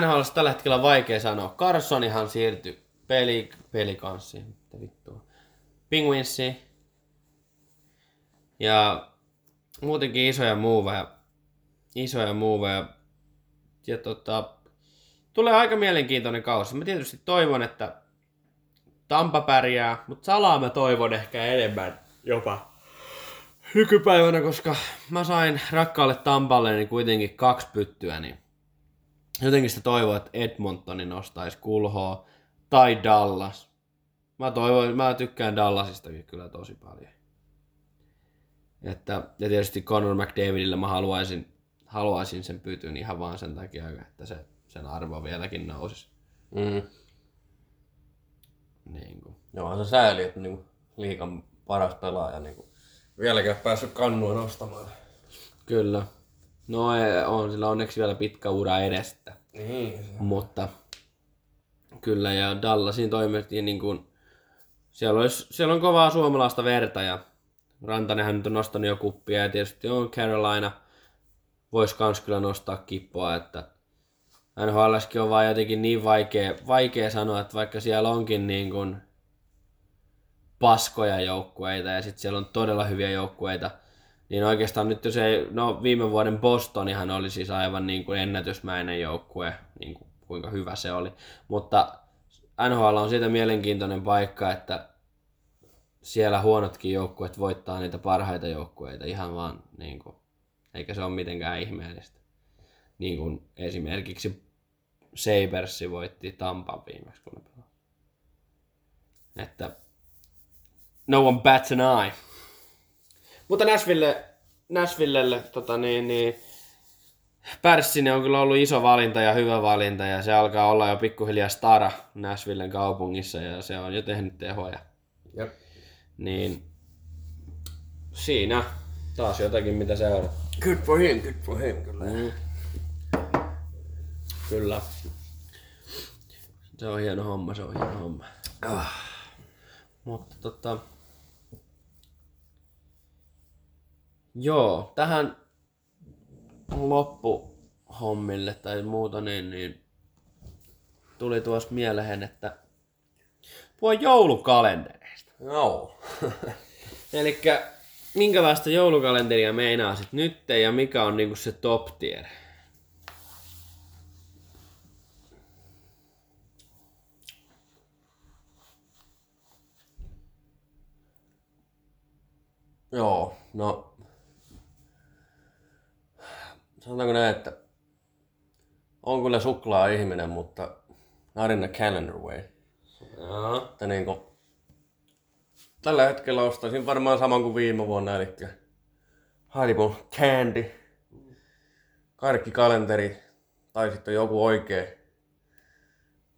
NHL tällä hetkellä vaikea sanoa. Carsonihan siirtyi peli, pelikanssiin. Mitä vittua. Penguinsiin. Ja muutenkin isoja muuveja. Isoja muuveja. Ja tota, tulee aika mielenkiintoinen kausi. Mä tietysti toivon, että Tampa pärjää, mutta salaa mä toivon ehkä enemmän jopa nykypäivänä, koska mä sain rakkaalle Tampalle niin kuitenkin kaksi pyttyä, niin jotenkin sitä toivoa, että Edmontoni nostaisi kulhoa tai Dallas. Mä toivon, mä tykkään Dallasistakin kyllä tosi paljon. Että, ja tietysti Conor McDavidille mä haluaisin, haluaisin sen pytyn ihan vaan sen takia, että se, sen arvo vieläkin nousisi. Mm. Niin kuin. Joo, on se sääli, että niinku liikan paras pelaaja niinku vieläkään päässyt kannua nostamaan. Kyllä. No ei, on sillä onneksi vielä pitkä ura edestä. Niin. Mutta kyllä, ja Dallasin toimittiin niin kuin, siellä, olisi, siellä on kovaa suomalaista verta, ja Rantanenhän nyt on nostanut jo kuppia, ja tietysti on Carolina, voisi kans kyllä nostaa kippoa, että NHLskin on vaan jotenkin niin vaikea, vaikea sanoa, että vaikka siellä onkin niin kuin paskoja joukkueita ja sitten siellä on todella hyviä joukkueita, niin oikeastaan nyt jos ei, no viime vuoden Bostonihan oli siis aivan niin kuin ennätysmäinen joukkue, niin kuin kuinka hyvä se oli, mutta NHL on siitä mielenkiintoinen paikka, että siellä huonotkin joukkueet voittaa niitä parhaita joukkueita ihan vaan, niin kuin, eikä se ole mitenkään ihmeellistä. Niin kuin esimerkiksi Sabersi voitti Tampan viimeksi, kun ne pelasivat. Että no one bats an eye. Mutta Nashville, Nashvillelle tota niin, niin, Pärssinen on kyllä ollut iso valinta ja hyvä valinta ja se alkaa olla jo pikkuhiljaa stara Nashvillen kaupungissa ja se on jo tehnyt tehoja. Jep. Niin siinä taas jotakin mitä seurata. Good for him, good for him, kyllä. Mm. Kyllä. Se on hieno homma, se on hieno homma. Ah. Mutta tota... Joo, tähän loppuhommille tai muuta, niin, niin tuli tuossa mieleen, että puhua joulukalentereista. Joo. Eli minkälaista joulukalenteria meinaasit nyt ja mikä on niinku se top tier? Joo, no... Sanotaanko näin, että on kyllä suklaa ihminen, mutta not in the calendar way. Joo. Että niinku, tällä hetkellä ostaisin varmaan saman kuin viime vuonna, eli Haribo Candy, karkkikalenteri, tai sitten joku oikea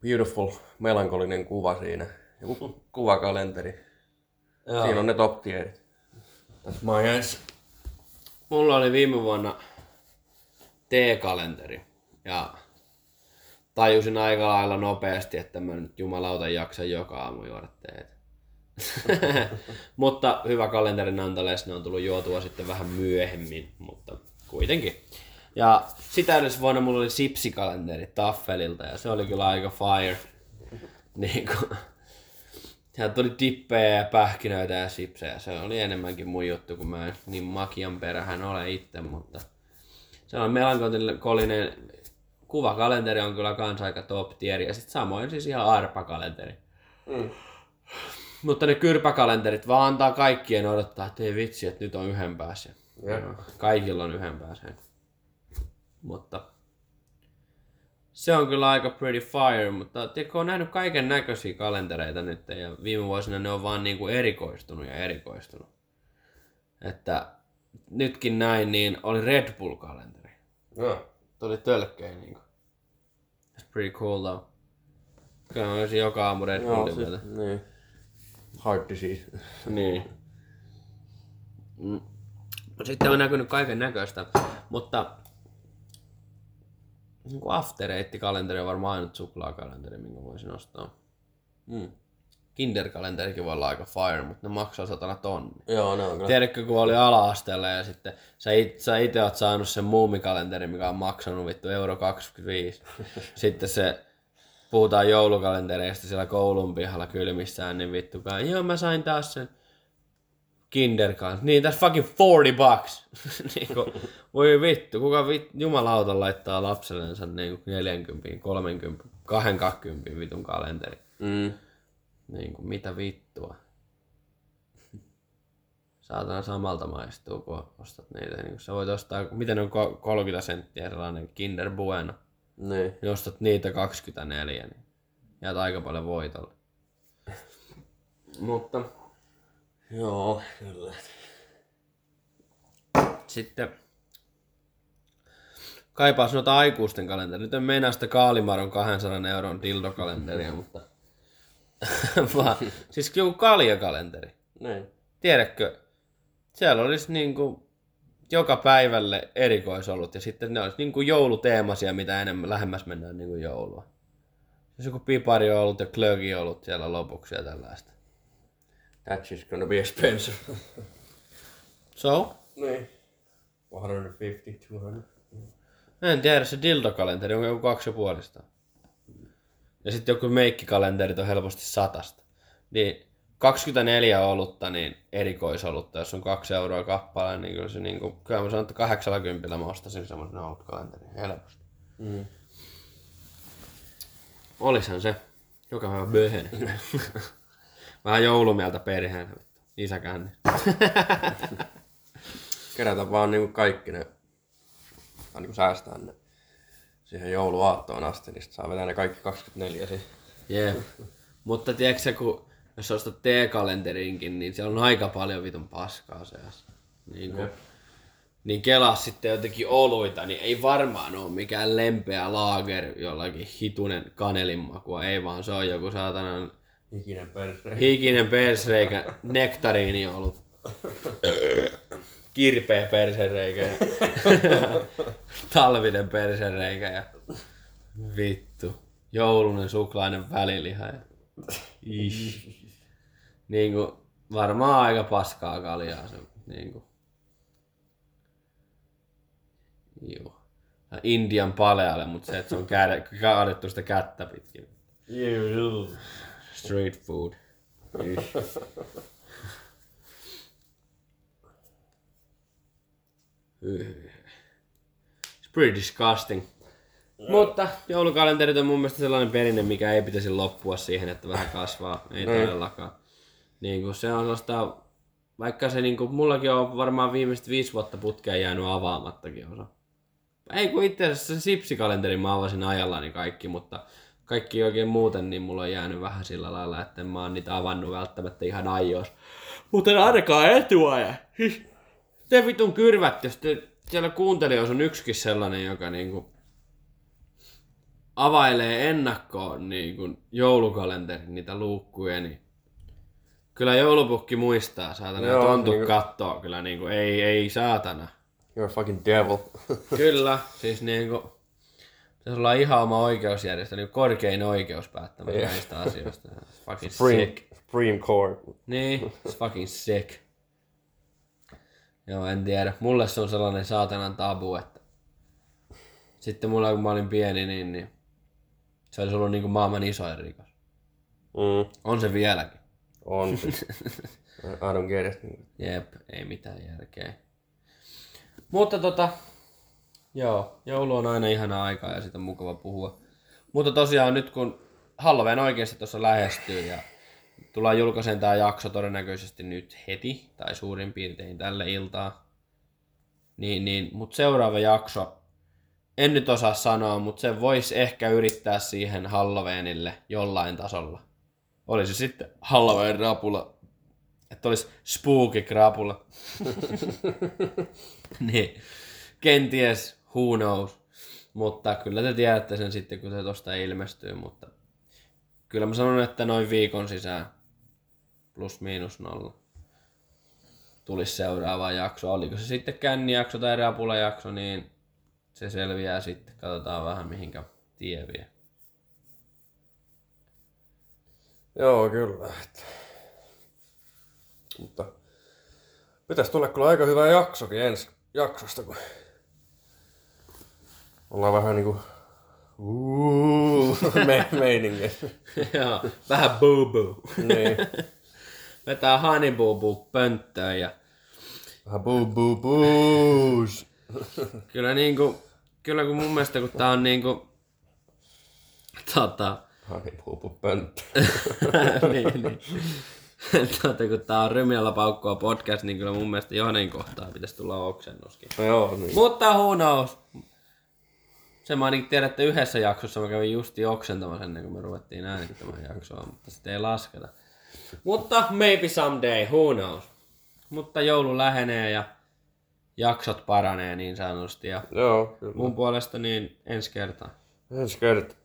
beautiful, melankolinen kuva siinä. Joku kuvakalenteri. Joo. Siinä on ne top tierit. That's my answer. Mulla oli viime vuonna T-kalenteri ja tajusin aika lailla nopeasti, että mä nyt jumalauta jaksa joka aamu juoda teetä. mutta hyvä kalenteri nonetheless, ne on tullut juotua sitten vähän myöhemmin, mutta kuitenkin. Ja sitä edellisvuonna mulla oli sipsikalenteri Taffelilta ja se oli kyllä aika fire. Niin kuin, Sieltä tuli dippejä ja pähkinöitä ja sipsejä. Se oli enemmänkin mun juttu, kun mä en niin makian perähän ole itse, mutta se on melankolinen kuvakalenteri on kyllä kans aika top tier ja sit samoin siis ihan arpakalenteri. Mm. Mutta ne kyrpäkalenterit vaan antaa kaikkien odottaa, että ei vitsi, että nyt on yhden. Joo, Kaikilla on yhden päässä. Mutta se on kyllä aika pretty fire, mutta tiedätkö, on nähnyt kaiken näköisiä kalentereita nyt ja viime vuosina ne on vaan niinku erikoistunut ja erikoistunut. Että nytkin näin, niin oli Red Bull-kalenteri. Joo. Tuli tölkkejä niinku. It's pretty cool though. Kyllä mä joka aamu Red Bullin siis, vielä. niin. Heart disease. Niin. Mm. Sitten on näkynyt kaiken näköistä, mutta niin kuin After Eight-kalenteri on varmaan ainut suklaakalenteri, minkä voisin ostaa. Mm. Kinder-kalenterikin voi olla aika fire, mutta ne maksaa satana tonni. Joo, ne on kyllä. Tiedätkö, kun oli ala-asteella ja sitten sä, it, sä itse oot saanut sen muumikalenteri, mikä on maksanut vittu euro 25. sitten se, puhutaan joulukalentereista siellä koulun pihalla kylmissään, niin vittukaan, joo mä sain taas sen Kinderkaan. Niin, tässä fucking 40 bucks. niin kuin, voi vittu, kuka vittu, jumalauta laittaa lapsellensa niin kuin 40, 30, 20 vitun kalenteri. Mm. Niin kuin, mitä vittua. Saatana samalta maistuu, kun ostat niitä. Niin kuin sä voit ostaa, miten on ko- 30 senttiä sellainen Kinder Bueno. Niin. Niin ostat niitä 24, niin jäät aika paljon voitolle. Mutta Joo, kyllä. sitten kaipaas noita aikuisten kalenteria. Nyt en meinaa sitä Kaalimaron 200 euron dildokalenteria, mutta vaan, siis joku kaljakalenteri. Niin. Tiedätkö, siellä olisi niinku joka päivälle erikoisolut ja sitten ne olisi niinku jouluteemaisia, mitä enemmän lähemmäs mennään niinku joulua. Siis joku pipari ollut ja klögi ollut siellä lopuksi ja tällaista. That's just gonna be expensive. So? niin. 150, 200. En tiedä, se dildokalenteri on joku kaksi ja puolista. Ja sitten joku meikkikalenterit on helposti satasta. Niin 24 olutta, niin erikoisolutta, jos on kaksi euroa kappale, niin kyllä se niinku, kyllä mä sanon, että 80 mä ostasin semmoisen olutkalenterin helposti. Mm. Olishan se. Joka päivä böhen. Vähän joulumieltä perheen. Isäkään. Kerätä vaan niinku kaikki ne, tai niinku säästää ne siihen jouluaattoon asti, niin saa vetää ne kaikki 24 siihen. Jee. Mutta tiedätkö kun jos ostat T-kalenterinkin, niin siellä on aika paljon vitun paskaa seassa. Niin, kun, niin kelaa sitten jotenkin oluita, niin ei varmaan ole mikään lempeä laager jollakin hitunen kanelimakua. Ei vaan se on joku saatanan Hikinen perse. hikinen persreikä, nektariini ollut. Kirpeä persereikä ja talvinen persereikä ja vittu. Joulunen suklainen väliliha ja Ish. Niin kuin, varmaan aika paskaa kaljaa se. Niin kuin. Joo. Indian palealle, mutta se, että se on käde- kaadettu sitä kättä pitkin. Juu. Street food. It's pretty disgusting. Mutta joulukalenterit on mun mielestä sellainen perinne, mikä ei pitäisi loppua siihen, että vähän kasvaa. Ei todellakaan. Niin kuin se on sellaista, vaikka se niin kuin, mullakin on varmaan viimeiset viisi vuotta putkeen jäänyt avaamattakin osa. Ei kun itse asiassa se sipsikalenteri mä avasin ajallani kaikki, mutta kaikki oikein muuten, niin mulla on jäänyt vähän sillä lailla, että en mä oon niitä avannut välttämättä ihan ajoissa. Mutta en ainakaan etuaja. Te vitun kyrvät, jos te, siellä kuuntelijoissa on yksikin sellainen, joka niinku availee ennakkoon niinku joulukalenterin niitä luukkuja, niin kyllä joulupukki muistaa, saatana, Joo, tontu niinku- kattoo kyllä niinku, ei, ei saatana. You're a fucking devil. Kyllä, siis niinku, pitäisi olla ihan oma oikeusjärjestö, niin korkein oikeus päättämään Joo. näistä asioista. Fucking Supreme, sick. Supreme Court. Niin, it's fucking sick. Joo, en tiedä. Mulle se on sellainen saatanan tabu, että Sitten mulla kun mä olin pieni, niin, niin se olisi ollut niinku maailman isoin rikos. Mm, On se vieläkin. On siis. I don't get it. Jep, ei mitään järkeä. Mutta tota, joo, joulu on aina ihana aikaa ja siitä on mukava puhua. Mutta tosiaan nyt kun Halloween oikeasti tuossa lähestyy ja tullaan julkaisen tämä jakso todennäköisesti nyt heti, tai suurin piirtein tälle iltaa. Niin, niin, mutta seuraava jakso, en nyt osaa sanoa, mutta se voisi ehkä yrittää siihen Halloweenille jollain tasolla. Olisi sitten Halloween rapula, että olisi spooky krapula. niin, kenties, who knows. Mutta kyllä te tiedätte sen sitten, kun se tosta ilmestyy, mutta kyllä mä sanon, että noin viikon sisään plus miinus nolla tulisi seuraava jakso. Oliko se sitten kännijakso tai rapulajakso, niin se selviää sitten. Katsotaan vähän mihinkä tie vie. Joo, kyllä. Että... Mutta pitäisi tulla kyllä aika hyvä jaksokin ensi jaksosta, kun ollaan vähän niinku me, meiningeissä. Joo, vähän boo niin. Vetää honey boo boo pönttöön ja Vähän buu buu buus. kyllä niinku, kyllä kun mun mielestä kun tää on niinku, tota, Hani buu buu pönttö. niin, niin. tota, kun tää on Rymialla paukkua podcast, niin kyllä mun mielestä johonkin kohtaa pitäisi tulla oksennuskin. No joo, niin. Mutta who knows? Se mä ainakin tiedän, että yhdessä jaksossa mä kävin justi oksentamassa ennen kuin me ruvettiin äänittämään jaksoa, mutta sitä ei lasketa. Mutta maybe someday, who knows? Mutta joulu lähenee ja jaksot paranee niin sanotusti ja Joo, kyllä. mun puolesta niin ensi kertaa. Ensi kertaa.